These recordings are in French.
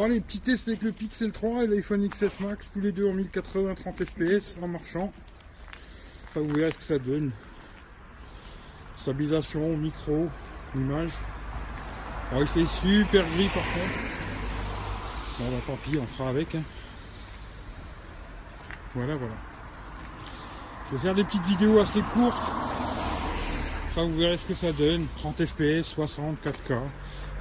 Bon les petits tests avec le Pixel 3 et l'iPhone XS Max, tous les deux en 1080 30 fps en marchant. Enfin, vous verrez ce que ça donne. Stabilisation, micro, image. Alors il fait super gris par contre. Bon bah tant pis, on fera avec. hein. Voilà, voilà. Je vais faire des petites vidéos assez courtes. Ça vous verrez ce que ça donne. 30 fps, 60, 4K.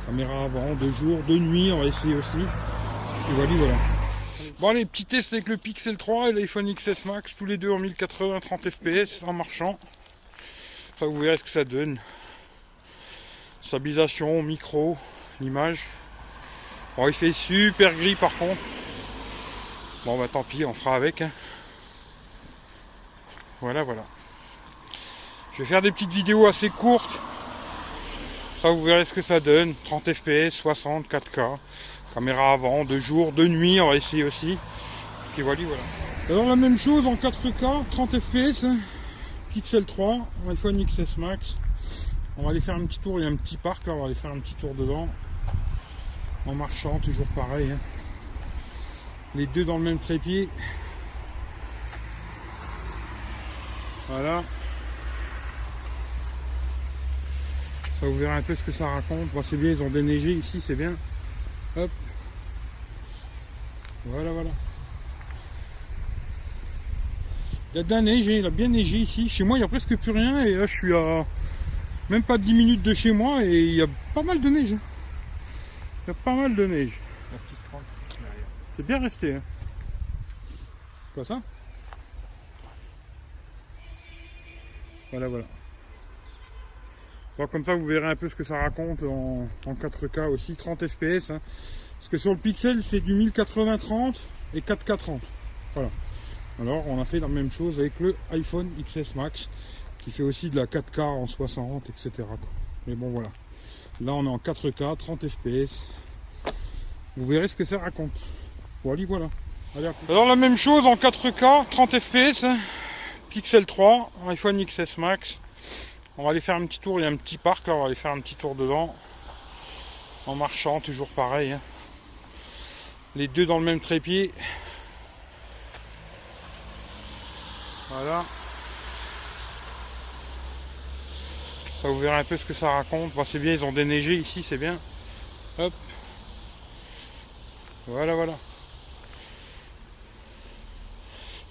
Caméra avant, de jour, de nuit, on va essayer aussi. Et voilà, voilà. Bon les petits tests avec le Pixel 3 et l'iPhone XS Max, tous les deux en 1080 30 fps en marchant. Ça vous verrez ce que ça donne. Stabilisation, micro, l'image. Bon il fait super gris par contre. Bon bah tant pis, on fera avec. hein. Voilà voilà. Je vais faire des petites vidéos assez courtes. Ça vous verrez ce que ça donne. 30 fps, 60, 4K. Caméra avant, de jour, de nuit, on va essayer aussi. Et voilà, voilà. Alors la même chose en 4K, 30 fps. Pixel 3, iPhone XS Max. On va aller faire un petit tour, il y a un petit parc là, on va aller faire un petit tour dedans. En marchant, toujours pareil. hein. Les deux dans le même trépied. Voilà. Ça vous verrez un peu ce que ça raconte. Bon, c'est bien, ils ont déneigé ici, c'est bien. Hop. Voilà, voilà. Il y a de la neige, hein, il a bien neigé ici. Chez moi, il n'y a presque plus rien. Et là, je suis à même pas 10 minutes de chez moi et il y a pas mal de neige. hein. Il y a pas mal de neige. La petite derrière. C'est bien resté. Hein. Quoi ça? Voilà, voilà. Bon, comme ça, vous verrez un peu ce que ça raconte en, en 4K aussi, 30 fps. hein. Parce que sur le Pixel, c'est du 1080-30 et 4K30. Voilà. Alors, on a fait la même chose avec le iPhone XS Max, qui fait aussi de la 4K en 60, etc. Mais bon, voilà. Là, on est en 4K, 30 fps. Vous verrez ce que ça raconte. Voilà, voilà. Allez, à plus. Alors la même chose en 4K, 30 fps. Pixel 3, iPhone XS Max. On va aller faire un petit tour, il y a un petit parc là, on va aller faire un petit tour dedans. En marchant, toujours pareil. hein. Les deux dans le même trépied. Voilà. Ça vous verrez un peu ce que ça raconte. C'est bien, ils ont déneigé ici, c'est bien. Hop. Voilà, voilà.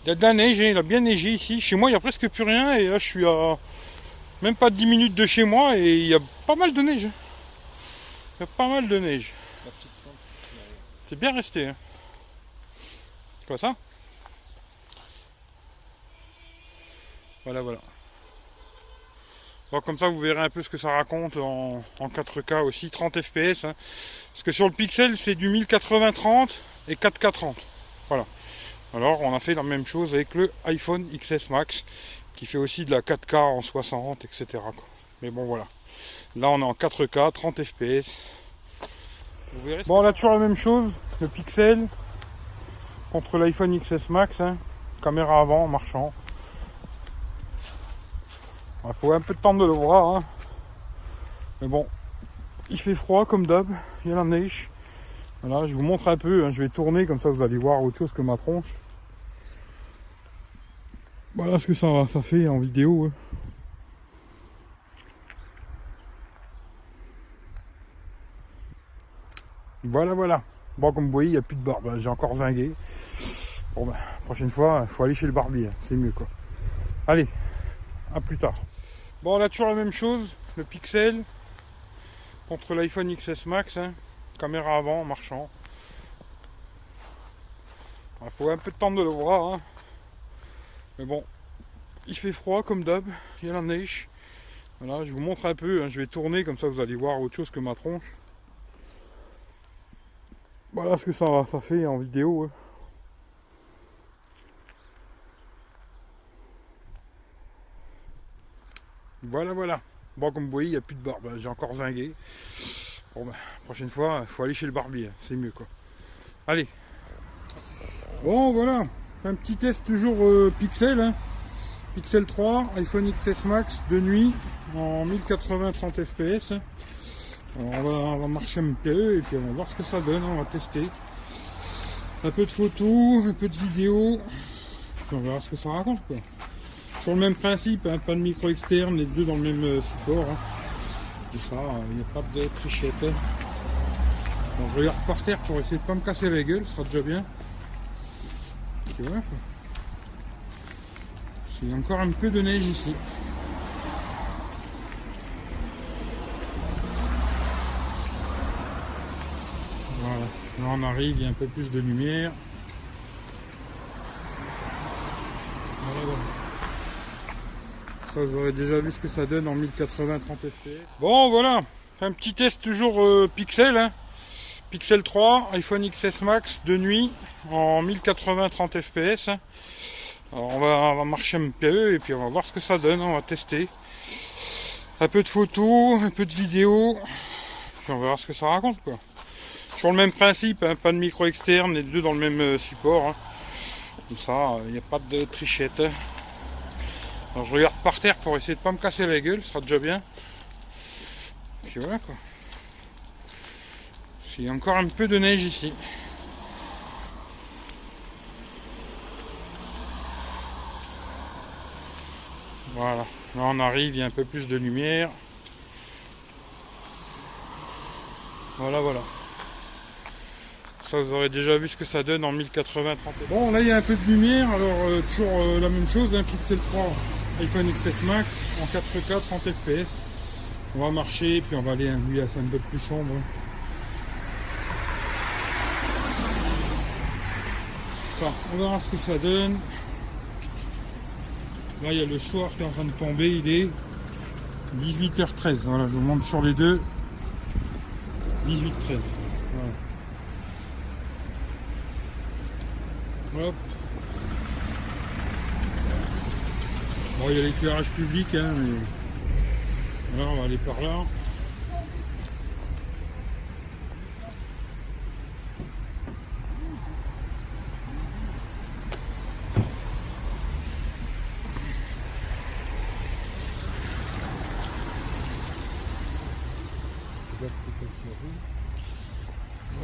Il a de la neige, hein, il a bien neigé ici. Chez moi, il n'y a presque plus rien. Et là, je suis à même pas 10 minutes de chez moi. Et il y a pas mal de neige. hein. Il y a pas mal de neige. C'est bien resté. Hein. Quoi ça? Voilà, voilà. Bon, comme ça, vous verrez un peu ce que ça raconte en, en 4K aussi, 30 fps. hein. Parce que sur le Pixel, c'est du 1080-30 et 4K30. Voilà. Alors, on a fait la même chose avec le iPhone XS Max, qui fait aussi de la 4K en 60, etc. quoi. Mais bon, voilà. Là, on est en 4K, 30 fps. Vous verrez bon, on a toujours la même chose, le Pixel contre l'iPhone XS Max, hein. caméra avant en marchant. Il faut un peu de temps de le voir. hein. Mais bon, il fait froid comme d'hab, il y a la neige. Voilà, je vous montre un peu, hein. je vais tourner comme ça vous allez voir autre chose que ma tronche. Voilà ce que ça, fait en vidéo. hein. Voilà, voilà. Bon, comme vous voyez, il n'y a plus de barbe. hein. J'ai encore zingué. Bon, ben, prochaine fois, il faut aller chez le barbier. hein. C'est mieux, quoi. Allez, à plus tard. Bon, on a toujours la même chose. Le Pixel contre l'iPhone XS Max. Caméra avant, marchant. Il faut un peu de temps de le voir. Mais bon, il fait froid comme d'hab. Il y a la neige. Voilà, je vous montre un peu. hein. Je vais tourner comme ça vous allez voir autre chose que ma tronche. Voilà ce que ça, fait en vidéo. hein. Voilà, voilà. Bon, comme vous voyez, il n'y a plus de barbe. hein. J'ai encore zingué. Bon, ben, prochaine fois, il faut aller chez le barbier. C'est mieux, quoi. Allez. Bon, voilà. Un petit test toujours euh, Pixel. hein. Pixel 3, iPhone XS Max de nuit en 1080 30 fps. On, va, on va marcher un peu et puis on va voir ce que ça donne, on va tester. Un peu de photos, un peu de vidéos, puis on verra ce que ça raconte quoi. Sur le même principe, hein, pas de micro externe, les deux dans le même euh, support. hein. Et ça, il n'y a pas de trichette. hein. Bon, je regarde par terre pour essayer de pas me casser la gueule, ce sera déjà bien. Y a encore un peu de neige ici. Voilà, là on arrive, il y a un peu plus de lumière. Ça, vous aurez déjà vu ce que ça donne en 1080 30 fps. Bon, voilà, un petit test toujours euh, Pixel. hein. Pixel 3, iPhone XS Max de nuit en 1080 30 fps. On va, va marcher un peu et puis on va voir ce que ça donne, on va tester. Un peu de photos, un peu de vidéos, puis on verra ce que ça raconte. Toujours le même principe, hein, pas de micro externe, les deux dans le même euh, support. hein. Comme ça, il n'y a pas de trichette. Alors je regarde par terre pour essayer de pas me casser la gueule, ce sera déjà bien. Puis voilà quoi. Il y a encore un peu de neige ici. Voilà, là on arrive, il y a un peu plus de lumière. Voilà, voilà. Ça, vous aurez déjà vu ce que ça donne en 1080 30 Bon, là il y a un peu de lumière, alors euh, toujours euh, la même chose, un Pixel 3 iPhone XS Max en 4K 30 fps. On va marcher, puis on va aller à un c'est un peu plus sombre. Enfin, on verra ce que ça donne. Là, il y a le soir qui est en train de tomber. Il est 18h13. Voilà, je vous montre sur les deux. 18h13. Voilà. Hop. Bon, il y a l'éclairage public, hein, mais... Voilà, on va aller par là.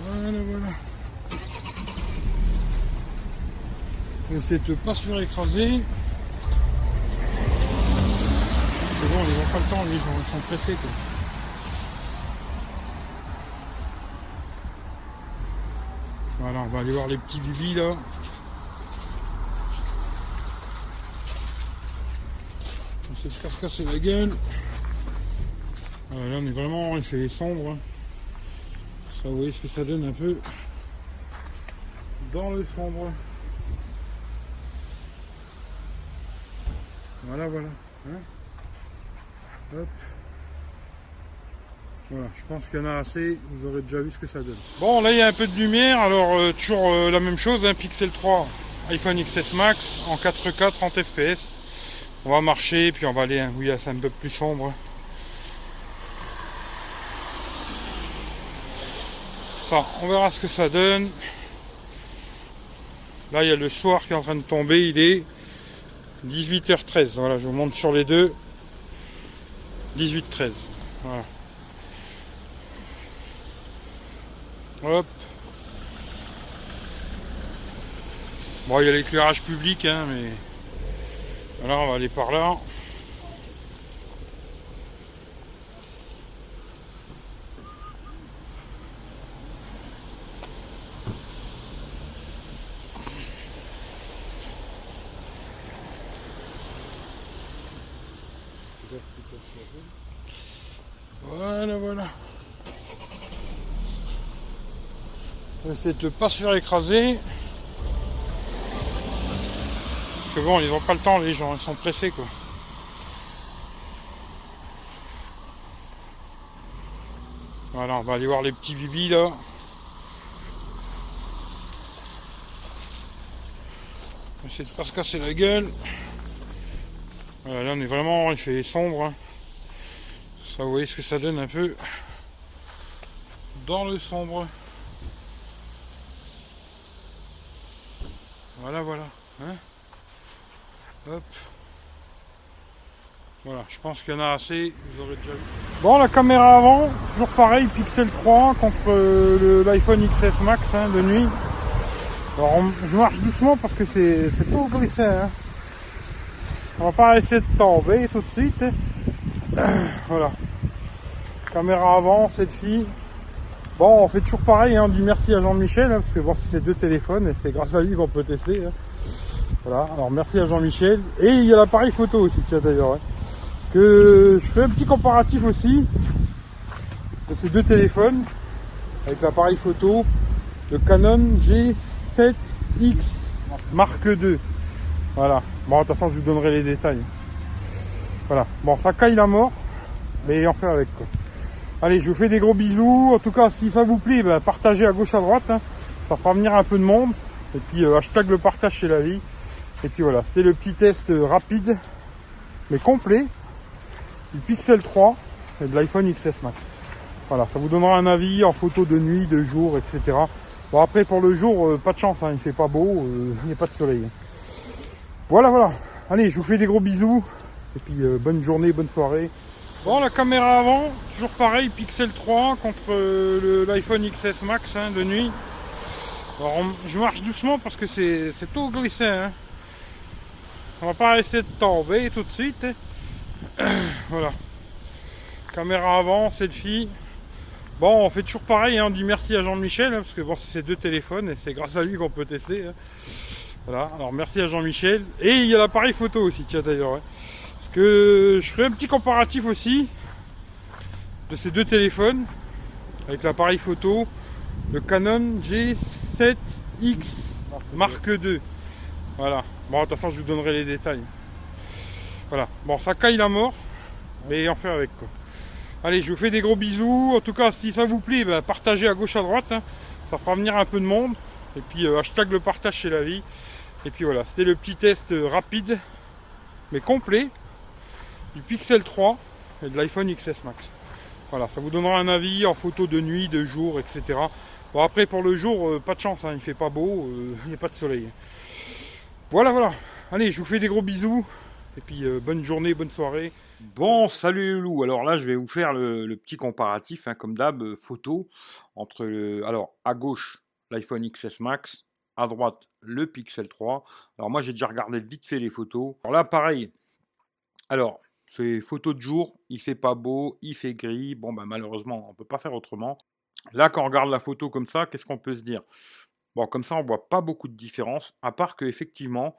Voilà, voilà. Essaie de pas se. C'est bon, ils n'ont pas le temps, les gens, ils sont pressés. Quoi. Voilà, on va aller voir les petits bibis là. On se casser la gueule. Là on est vraiment, il sombre. hein. Ça, vous voyez ce que ça donne un peu dans le sombre. Voilà, voilà. hein. Hop. Voilà, je pense qu'il y en a assez, vous aurez déjà vu ce que ça donne. Bon, là il y a un peu de lumière, alors euh, toujours euh, la même chose, un Pixel 3 iPhone XS Max en 4K 30 fps. On va marcher, puis on va aller, oui, c'est un peu plus sombre. Enfin, on verra ce que ça donne. Là, il y a le soir qui est en train de tomber, il est 18h13. Voilà, je vous montre sur les deux. 18-13. Voilà. Hop. Bon, il y a l'éclairage public, hein, mais. Voilà, on va aller par là. Voilà, voilà. De pas se faire écraser. Parce que bon, ils ont pas le temps, les gens, ils sont pressés, quoi. Voilà, on va aller voir les petits bibis, là. On de pas se casser la gueule. Voilà, là, on est vraiment, il fait sombre. hein. Ça, vous voyez ce que ça donne un peu dans le sombre. Voilà, voilà. Hein Hop. Voilà, je pense qu'il y en a assez, vous aurez déjà vu. Bon, la caméra avant, toujours pareil, Pixel 3 contre euh, l'iPhone XS Max hein, de nuit. Alors, je marche doucement parce que c'est tout glissé. Hein. On va pas essayer de tomber tout de suite. Voilà. Caméra avant, cette fille. Bon, on fait toujours pareil, hein, dit merci à Jean-Michel, hein, parce que bon, c'est deux téléphones et c'est grâce à lui qu'on peut tester. hein. Voilà, alors merci à Jean-Michel. Et il y a l'appareil photo aussi, tiens d'ailleurs. Parce que je fais un petit comparatif aussi de ces deux téléphones avec l'appareil photo, le Canon G7X Mark II. Voilà. Bon, de toute façon, je vous donnerai les détails. Voilà. Bon, ça caille la mort, mais on fait avec quoi. Allez, je vous fais des gros bisous. En tout cas, si ça vous plaît, ben, partagez à gauche à droite. hein. Ça fera venir un peu de monde. Et puis, euh, hashtag le partage chez la vie. Et puis voilà, c'était le petit test euh, rapide, mais complet, du Pixel 3 et de l'iPhone XS Max. Voilà, ça vous donnera un avis en photo de nuit, de jour, etc. Bon, après, pour le jour, euh, pas de chance, hein, il fait pas beau, il n'y a pas de soleil. Voilà, voilà. Allez, je vous fais des gros bisous. Et puis, bonne journée, bonne soirée. Bon, la caméra avant, toujours pareil, Pixel 3 contre euh, l'iPhone XS Max hein, de nuit. Alors, je marche doucement parce que c'est tout glissé. Hein. On va pas essayer de tomber tout de suite. voilà. Caméra avant, selfie. Bon, on fait toujours pareil, hein, on dit merci à Jean-Michel, parce que bon, c'est ses deux téléphones et c'est grâce à lui qu'on peut tester. Voilà, alors merci à Jean-Michel. Et il y a l'appareil photo aussi, tiens d'ailleurs. Que je ferai un petit comparatif aussi de ces deux téléphones avec l'appareil photo, le Canon G7X Mark II. Voilà. Bon, de toute façon, je vous donnerai les détails. Voilà. Bon, ça caille la mort, mais on fait avec quoi. Allez, je vous fais des gros bisous. En tout cas, si ça vous plaît, ben, partagez à gauche à droite. hein. Ça fera venir un peu de monde. Et puis, euh, hashtag le partage chez la vie. Et puis voilà, c'était le petit test euh, rapide, mais complet, du Pixel 3 et de l'iPhone XS Max. Voilà, ça vous donnera un avis en photo de nuit, de jour, etc. Bon, après, pour le jour, euh, pas de chance, hein, il fait pas beau, euh, il n'y a pas de soleil. Voilà, voilà. Allez, je vous fais des gros bisous. Et puis, euh, bonne journée, bonne soirée. Bon, salut les loups. Alors là, je vais vous faire le, petit comparatif, hein, comme d'hab, photo entre le. Alors, à gauche, l'iPhone XS Max, à droite, le Pixel 3. Alors moi, j'ai déjà regardé vite fait les photos. Alors là, pareil. Alors, c'est photo de jour, il fait pas beau, il fait gris. Bon, bah malheureusement, on peut pas faire autrement. Là, quand on regarde la photo comme ça, qu'est-ce qu'on peut se dire? Bon, comme ça, on voit pas beaucoup de différence, à part que effectivement,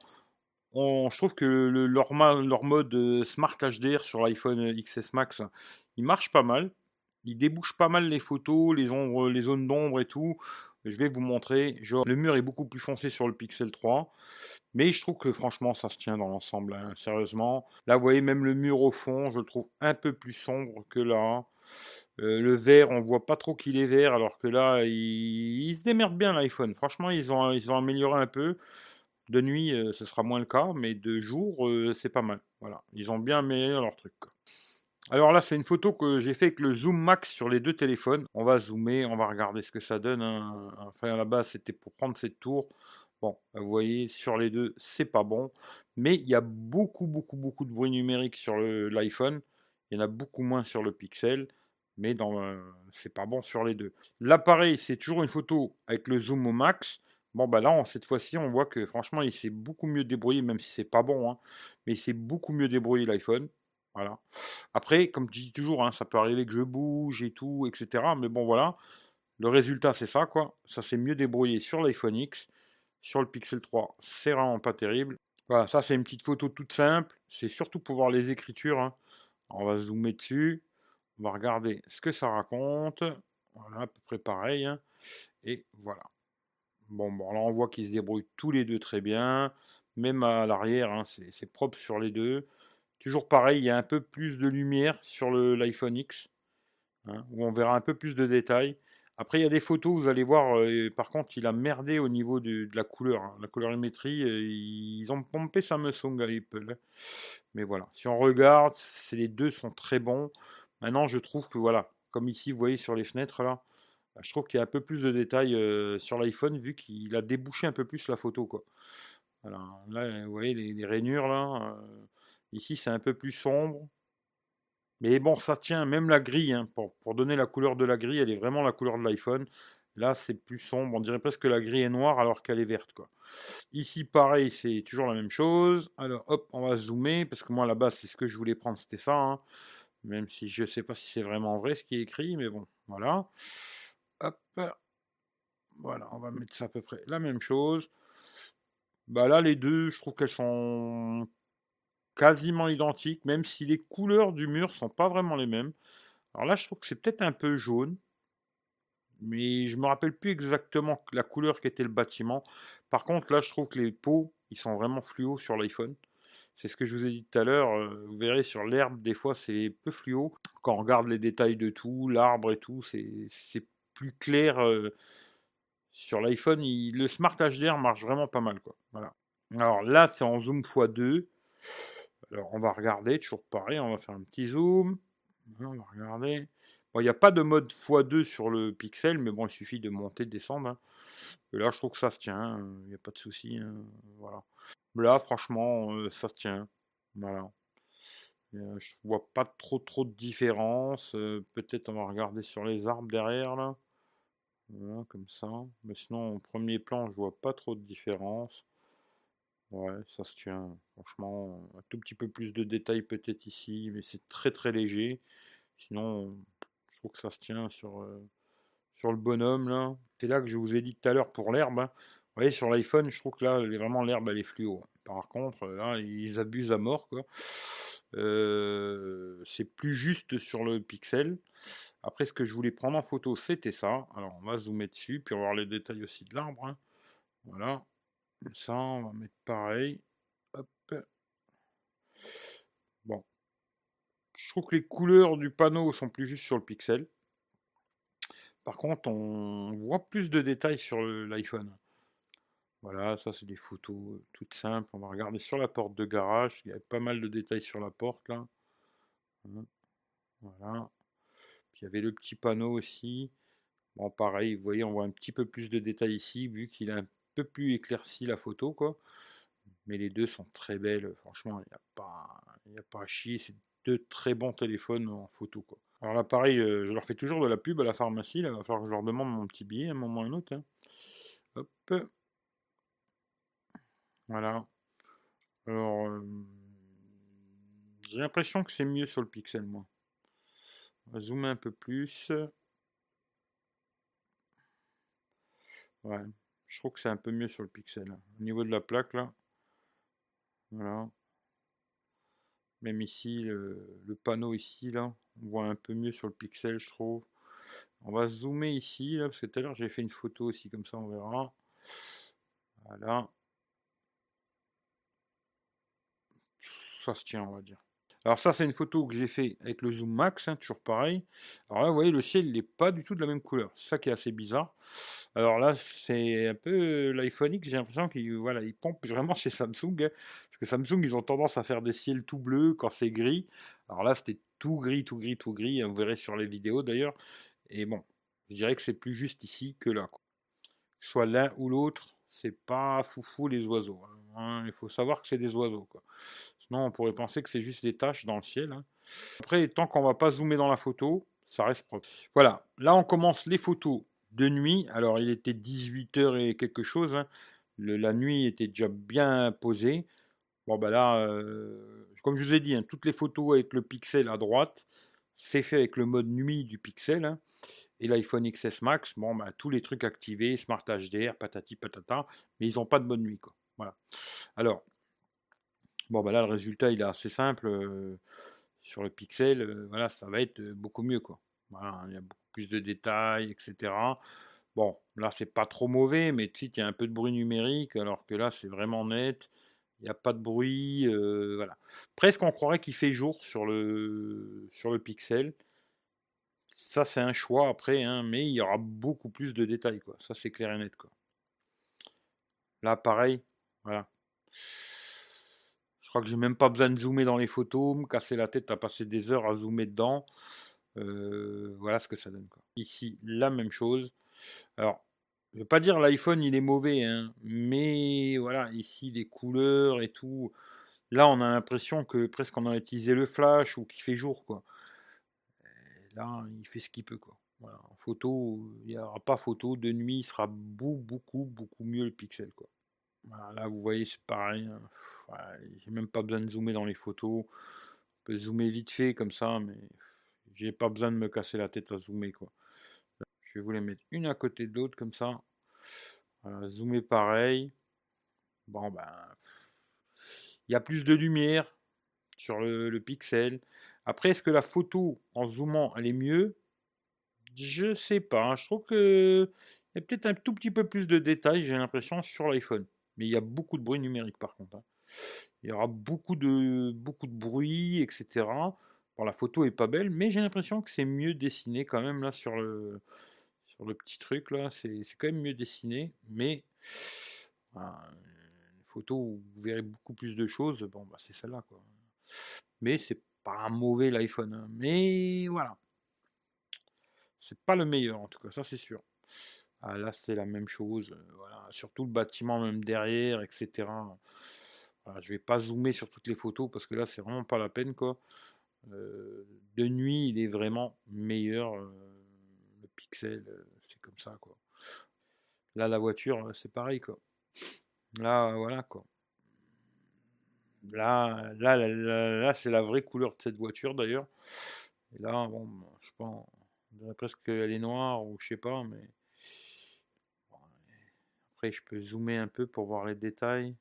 on, je trouve que le- leur, leur mode euh, Smart HDR sur l'iPhone XS Max, il marche pas mal. Il débouche pas mal les photos, les ombres, les zones d'ombre et tout. Je vais vous montrer. Genre, le mur est beaucoup plus foncé sur le Pixel 3. Mais je trouve que franchement, ça se tient dans l'ensemble, hein, sérieusement. Là, vous voyez, même le mur au fond, je le trouve un peu plus sombre que là. Euh, le vert, on voit pas trop qu'il est vert, alors que là, il, se démerde bien l'iPhone. Franchement, ils ont, amélioré un peu. De nuit, euh, ce sera moins le cas, mais de jour, euh, c'est pas mal. Voilà, ils ont bien amélioré leur truc. Alors là, c'est une photo que j'ai fait avec le zoom max sur les deux téléphones. On va zoomer, on va regarder ce que ça donne. hein. Enfin, à la base, c'était pour prendre cette tour. Bon, vous voyez, sur les deux, c'est pas bon. Mais il y a beaucoup, beaucoup, beaucoup de bruit numérique sur l'iPhone. Il y en a beaucoup moins sur le Pixel. Mais euh, c'est pas bon sur les deux. L'appareil, c'est toujours une photo avec le zoom max. Bon, bah là, cette fois-ci, on voit que franchement, il s'est beaucoup mieux débrouillé, même si c'est pas bon. hein. mais il s'est beaucoup mieux débrouillé l'iPhone. Voilà. Après, comme je dis toujours, hein, ça peut arriver que je bouge et tout, etc. Mais bon, voilà. Le résultat, c'est ça, quoi. Ça s'est mieux débrouillé sur l'iPhone X. Sur le Pixel 3, c'est vraiment pas terrible. Voilà, ça, c'est une petite photo toute simple. C'est surtout pour voir les écritures. hein. On va zoomer dessus. On va regarder ce que ça raconte. Voilà, à peu près pareil. hein. Et voilà. Bon, bon, là, on voit qu'ils se débrouillent tous les deux très bien. Même à l'arrière, c'est propre sur les deux. Toujours pareil, il y a un peu plus de lumière sur l'iPhone X, hein, où on verra un peu plus de détails. Après, il y a des photos, vous allez voir, euh, par contre, il a merdé au niveau de, la couleur. hein. La colorimétrie, euh, ils ont pompé Samsung à Apple. Mais voilà, si on regarde, les deux sont très bons. Maintenant, je trouve que voilà, comme ici, vous voyez sur les fenêtres là, bah, je trouve qu'il y a un peu plus de détails euh, sur l'iPhone vu qu'il a débouché un peu plus la photo quoi. Voilà, là, vous voyez les rainures là. Ici, c'est un peu plus sombre. Mais bon, ça tient, même la grille, hein, pour, donner la couleur de la grille, elle est vraiment la couleur de l'iPhone. Là, c'est plus sombre. On dirait presque que la grille est noire alors qu'elle est verte. Ici, pareil, c'est toujours la même chose. Alors, hop, on va zoomer parce que moi, à la base, c'est ce que je voulais prendre, c'était ça. hein. Même si je ne sais pas si c'est vraiment vrai ce qui est écrit, mais bon, voilà. Hop. Voilà, on va mettre ça à peu près la même chose. Bah là, les deux, je trouve qu'elles sont quasiment identiques, même si les couleurs du mur sont pas vraiment les mêmes. Alors là, je trouve que c'est peut-être un peu jaune, mais je me rappelle plus exactement la couleur qu'était le bâtiment. Par contre, là, je trouve que les pots, ils sont vraiment fluo sur l'iPhone. C'est ce que je vous ai dit tout à l'heure. euh, Vous verrez sur l'herbe, des fois, c'est peu fluo. Quand on regarde les détails de tout, l'arbre et tout, c'est plus clair. euh, sur l'iPhone, le Smart HDR marche vraiment pas mal. Quoi. Voilà. Alors là, c'est en zoom x2. Alors on va regarder, toujours pareil, on va faire un petit zoom. On va regarder. Bon, il n'y a pas de mode x2 sur le Pixel, mais bon, il suffit de monter, de descendre. hein. Et là, je trouve que ça se tient, hein, il n'y a pas de souci. hein, Voilà. Là, franchement, euh, ça se tient. Voilà. Euh, je vois pas trop trop de différence. Euh, Peut-être on va regarder sur les arbres derrière là. Voilà, comme ça. Mais sinon, au premier plan, je vois pas trop de différence. Ouais, ça se tient. Franchement, un tout petit peu plus de détails peut-être ici, mais c'est très très léger. Sinon, je trouve que ça se tient sur, euh, sur le bonhomme là. C'est là que je vous ai dit tout à l'heure pour l'herbe. hein. Vous voyez, sur l'iPhone, je trouve que là, vraiment l'herbe, elle est fluo. Par contre, là, ils abusent à mort, quoi. Euh, c'est plus juste sur le Pixel. Après, ce que je voulais prendre en photo, c'était ça. Alors, on va zoomer dessus, puis on va voir les détails aussi de l'arbre. hein. Voilà. Comme ça, on va mettre pareil. Bon. Je trouve que les couleurs du panneau sont plus justes sur le Pixel. Par contre, on voit plus de détails sur l'iPhone. Voilà, ça c'est des photos euh, toutes simples. On va regarder sur la porte de garage. Il y a pas mal de détails sur la porte là. Hein, Voilà. Il y avait le petit panneau aussi. Bon, pareil, vous voyez, on voit un petit peu plus de détails ici, vu qu'il a un peu plus éclairci la photo, quoi. Mais les deux sont très belles, franchement, il n'y a pas, y a pas à chier. C'est deux très bons téléphones en photo, quoi. Alors là, pareil, euh, je leur fais toujours de la pub à la pharmacie. Là, va falloir que je leur demande mon petit billet à un moment ou un autre. hein. Hop. Voilà. Alors, euh, j'ai l'impression que c'est mieux sur le Pixel, moi. On va zoomer un peu plus. Je trouve que c'est un peu mieux sur le Pixel. Au niveau de la plaque, là. Voilà. Même ici, le, le panneau ici, là, on voit un peu mieux sur le Pixel, je trouve. On va zoomer ici, là, parce que tout à l'heure, j'ai fait une photo aussi, comme ça, on verra. Voilà. Ça se tient, on va dire. Alors ça, c'est une photo que j'ai fait avec le zoom max, hein, toujours pareil. Alors là, vous voyez, le ciel, n'est pas du tout de la même couleur. C'est ça qui est assez bizarre. Alors là, c'est un peu euh, l'iPhone X, j'ai l'impression qu'il voilà, il pompe vraiment chez Samsung. hein. parce que Samsung, ils ont tendance à faire des ciels tout bleus quand c'est gris. Alors là, c'était tout gris, tout gris, tout gris. hein, Vous verrez sur les vidéos d'ailleurs. Et bon, je dirais que c'est plus juste ici que là. soit l'un ou l'autre, c'est pas foufou les oiseaux. Hein. Il faut savoir que c'est des oiseaux. Sinon, on pourrait penser que c'est juste des taches dans le ciel. hein. Après, tant qu'on va pas zoomer dans la photo, ça reste propre. Voilà, là on commence les photos de nuit. Alors il était 18h et quelque chose. hein. La nuit était déjà bien posée. Bon bah là, euh, comme je vous ai dit, toutes les photos avec le pixel à droite, c'est fait avec le mode nuit du pixel. Et l'iPhone XS Max, bon bah tous les trucs activés, Smart HDR, patati patata, mais ils n'ont pas de mode nuit quoi. Voilà. Alors, bon bah là le résultat il est assez simple. euh, sur le pixel, euh, voilà, ça va être euh, beaucoup mieux quoi. Il y a beaucoup plus de détails, etc. Bon, là c'est pas trop mauvais, mais tu sais, il y a un peu de bruit numérique, alors que là c'est vraiment net. Il n'y a pas de bruit, voilà. Presque on croirait qu'il fait jour sur le pixel. Ça c'est un choix après, hein, mais il y aura beaucoup plus de détails quoi. Ça c'est clair et net. Là pareil, voilà. Je crois que j'ai même pas besoin de zoomer dans les photos, me casser la tête à passer des heures à zoomer dedans. Euh, voilà ce que ça donne. Ici, la même chose. Alors, je ne veux pas dire l'iPhone il est mauvais, hein, mais voilà, ici les couleurs et tout. Là, on a l'impression que presque on a utilisé le flash ou qu'il fait jour, quoi. là, il fait ce qu'il peut, quoi. Voilà. En photo, il n'y aura pas photo. De nuit, il sera beaucoup, beaucoup, beaucoup mieux le pixel, quoi. Voilà, là, vous voyez, c'est pareil. hein. J'ai même pas besoin de zoomer dans les photos. On peut zoomer vite fait comme ça, mais j'ai pas besoin de me casser la tête à zoomer, quoi. Je vais vous les mettre une à côté de l'autre comme ça. Zoomer pareil. Bon, ben, il y a plus de lumière sur le, le pixel. Après, est-ce que la photo en zoomant, elle est mieux? Je sais pas. hein. Je trouve que il y a peut-être un tout petit peu plus de détails, j'ai l'impression, sur l'iPhone. Mais il y a beaucoup de bruit numérique par contre. hein. Il y aura beaucoup de, beaucoup de bruit, etc. La photo est pas belle, mais j'ai l'impression que c'est mieux dessiné quand même là sur le, sur le petit truc là. C'est quand même mieux dessiné, mais voilà, une photo où vous verrez beaucoup plus de choses. Bon, bah, c'est celle-là quoi. Mais c'est pas un mauvais l'iPhone. hein. Mais voilà. C'est pas le meilleur en tout cas, ça c'est sûr. Ah, là c'est la même chose. Voilà. Surtout le bâtiment même derrière, etc. Je vais pas zoomer sur toutes les photos parce que là c'est vraiment pas la peine quoi. De nuit il est vraiment meilleur. le pixel, c'est comme ça quoi. Là la voiture c'est pareil quoi. Là voilà quoi. Là, là, là, là, c'est la vraie couleur de cette voiture d'ailleurs. Là, bon, je dirait presque qu'elle est noire ou je sais pas, mais je peux zoomer un peu pour voir les détails.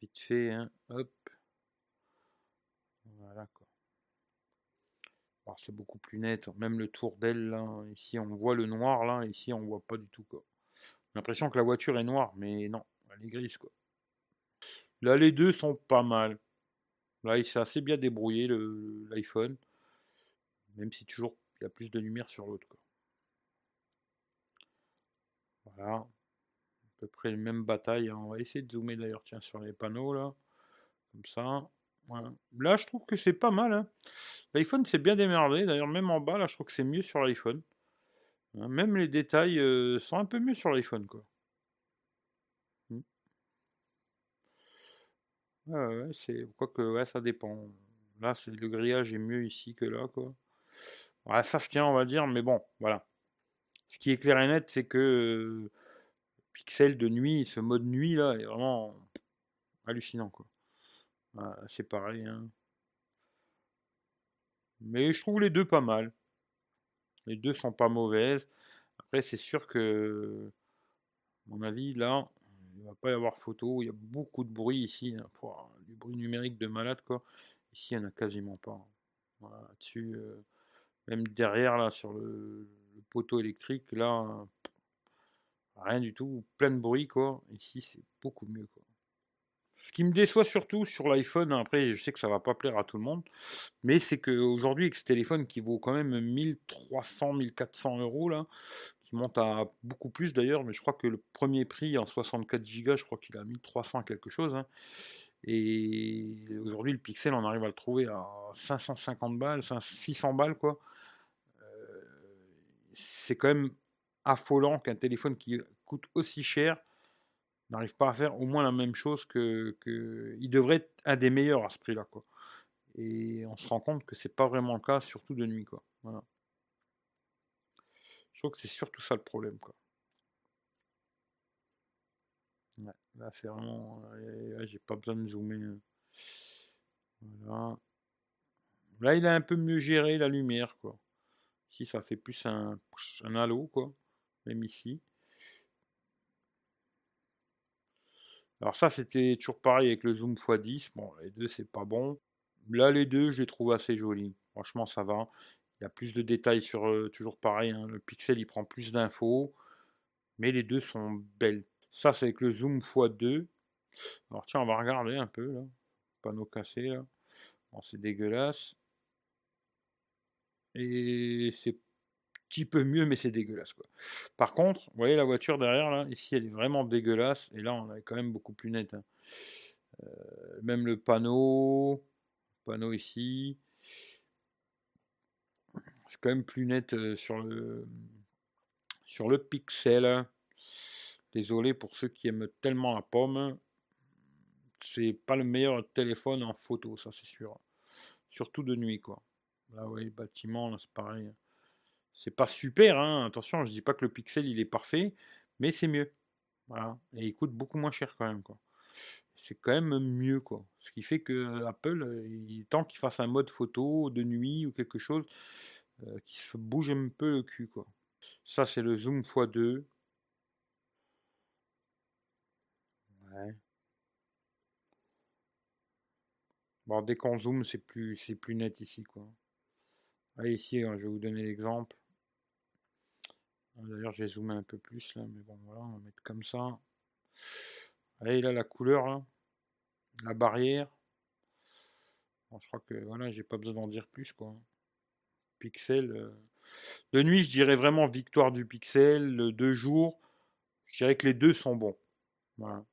Vite fait, hein, hop. Voilà quoi. C'est beaucoup plus net. Même le tour d'aile là, ici on voit le noir là, ici on voit pas du tout quoi. L'impression que la voiture est noire, mais non, elle est grise quoi. Là, les deux sont pas mal. Là, il s'est assez bien débrouillé, l'iPhone. Même si toujours il y a plus de lumière sur l'autre. Voilà. Peu près la même bataille. hein. On va essayer de zoomer d'ailleurs, tiens, sur les panneaux là. Comme ça. Voilà. Là, je trouve que c'est pas mal. hein. L'iPhone s'est bien démerdé. D'ailleurs, même en bas, là, je trouve que c'est mieux sur l'iPhone. Hein, Même les détails euh, sont un peu mieux sur l'iPhone, quoi. Ouais, ouais, c'est quoi que ouais, ça dépend. Là, c'est le grillage est mieux ici que là, quoi. Ouais, ça se tient, on va dire, mais bon, voilà. Ce qui est clair et net, c'est que euh, Pixel de nuit, ce mode nuit là, est vraiment hallucinant, quoi. Voilà, c'est pareil, hein. Mais je trouve les deux pas mal. Les deux sont pas mauvaises. Après, c'est sûr que, à mon avis, là, il va pas y avoir photo. Il y a beaucoup de bruit ici, hein, du bruit numérique de malade, quoi. Ici, il n'y en a quasiment pas. Voilà, là-dessus, euh, même derrière, là, sur le poteau électrique, là, rien du tout, plein de bruit, quoi. Ici, c'est beaucoup mieux, quoi. Ce qui me déçoit surtout sur l'iPhone, hein, après, je sais que ça va pas plaire à tout le monde, mais c'est qu'aujourd'hui, avec ce téléphone qui vaut quand même 1300, 1400 euros, là, qui monte à beaucoup plus d'ailleurs, mais je crois que le premier prix en 64 Go, je crois qu'il a 1300 quelque chose. hein. Et aujourd'hui, le Pixel, on arrive à le trouver à 550 balles, 500 600 balles, quoi. Euh, c'est quand même affolant qu'un téléphone qui coûte aussi cher n'arrive pas à faire au moins la même chose que, il devrait être un des meilleurs à ce prix-là, quoi. Et on se rend compte que c'est pas vraiment le cas, surtout de nuit, quoi. Voilà. Je trouve que c'est surtout ça le problème, quoi. Là, c'est vraiment. euh, j'ai pas besoin de zoomer. euh. Voilà. Là, il a un peu mieux géré la lumière, quoi. Ici, ça fait plus un, un halo, quoi. Ici. Alors ça, c'était toujours pareil avec le zoom x10. Bon, les deux, c'est pas bon. Là, les deux, je les trouve assez jolis. Franchement, ça va. Il y a plus de détails sur... euh, toujours pareil, hein, le pixel, il prend plus d'infos. Mais les deux sont belles. Ça, c'est avec le zoom x2. Alors tiens, on va regarder un peu, là. Panneau cassé, là. Bon, c'est dégueulasse. Et c'est petit peu mieux, mais c'est dégueulasse, quoi. Par contre, vous voyez la voiture derrière, là, ici, elle est vraiment dégueulasse. Et là, on est quand même beaucoup plus net. hein. Euh, même le panneau, panneau ici, c'est quand même plus net euh, sur le sur le pixel. Désolé pour ceux qui aiment tellement la pomme. C'est pas le meilleur téléphone en photo, ça c'est sûr. Surtout de nuit, quoi. Là, oui, bâtiment, c'est pareil. C'est pas super, hein. Attention, je dis pas que le pixel il est parfait, mais c'est mieux. Voilà. Et il coûte beaucoup moins cher quand même. C'est quand même mieux, quoi. Ce qui fait que Apple, il, tant qu'il fasse un mode photo de nuit ou quelque chose, euh, qui se bouge un peu le cul, quoi. Ça, c'est le zoom x2. Ouais. Bon, dès qu'on zoom, c'est plus, c'est plus net ici, quoi. Allez, ici, hein, je vais vous donner l'exemple. D'ailleurs, j'ai zoomé un peu plus là, mais bon, voilà, on va mettre comme ça. Allez, là, la couleur, la barrière. Je crois que voilà, j'ai pas besoin d'en dire plus, quoi. Pixel. euh, De nuit, je dirais vraiment victoire du pixel. De jour, je dirais que les deux sont bons. Voilà.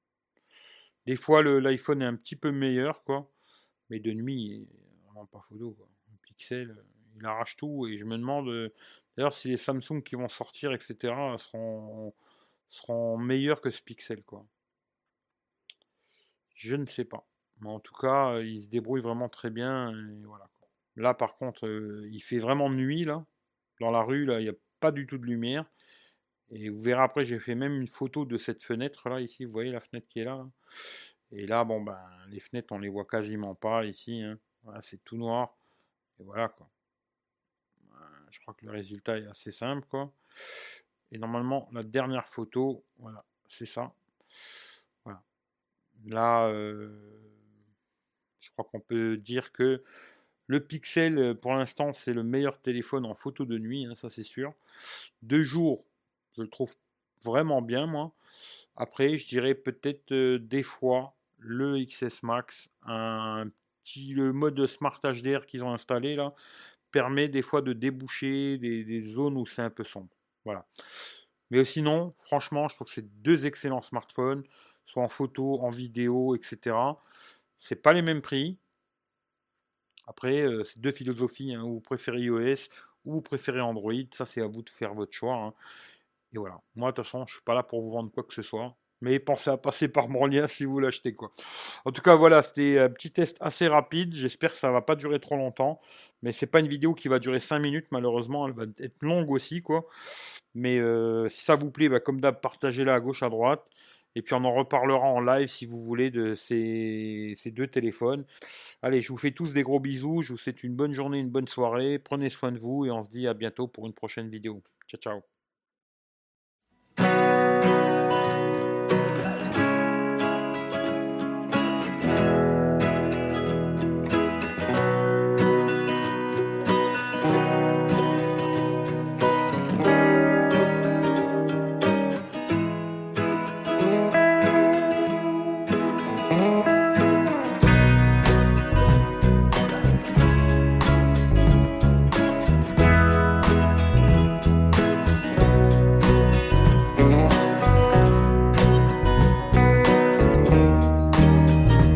Des fois, le- l'iPhone est un petit peu meilleur, quoi. Mais de nuit, il vraiment pas photo, quoi. Le pixel, euh, il arrache tout. Et je me demande, euh, d'ailleurs, si les Samsung qui vont sortir, etc., seront, seront meilleurs que ce pixel, quoi. Je ne sais pas. Mais en tout cas, euh, il se débrouille vraiment très bien. Là, par contre, euh, il fait vraiment nuit, là. Dans la rue, là, il n'y a pas du tout de lumière. Et vous verrez après, j'ai fait même une photo de cette fenêtre là, ici. Vous voyez la fenêtre qui est là. là. Et là, bon, ben, les fenêtres, on les voit quasiment pas ici. hein. C'est tout noir. Et voilà, quoi. Je crois que le résultat est assez simple, quoi. Et normalement, la dernière photo, voilà, c'est ça. Voilà. Là, euh, je crois qu'on peut dire que le Pixel, euh, pour l'instant, c'est le meilleur téléphone en photo de nuit, hein, ça c'est sûr. De jour, je le trouve vraiment bien, moi. Après, je dirais peut-être euh, des fois le XS Max, un petit le mode Smart HDR qu'ils ont installé là, permet des fois de déboucher des, zones où c'est un peu sombre. Voilà. Mais sinon, franchement, je trouve que c'est deux excellents smartphones, soit en photo, en vidéo, etc. C'est pas les mêmes prix. Après, euh, c'est deux philosophies. hein, Ou vous préférez iOS ou vous préférez Android. Ça, c'est à vous de faire votre choix. hein. Et voilà. Moi, de toute façon, je suis pas là pour vous vendre quoi que ce soit. Mais pensez à passer par mon lien si vous l'achetez. quoi. En tout cas, voilà, c'était un petit test assez rapide. J'espère que ça va pas durer trop longtemps. Mais c'est pas une vidéo qui va durer 5 minutes, malheureusement. Elle va être longue aussi, quoi. Mais euh, si ça vous plaît, bah, comme d'hab, partagez-la à gauche, à droite. Et puis on en reparlera en live si vous voulez de ces, ces deux téléphones. Allez, je vous fais tous des gros bisous. Je vous souhaite une bonne journée, une bonne soirée. Prenez soin de vous et on se dit à bientôt pour une prochaine vidéo. Ciao, ciao.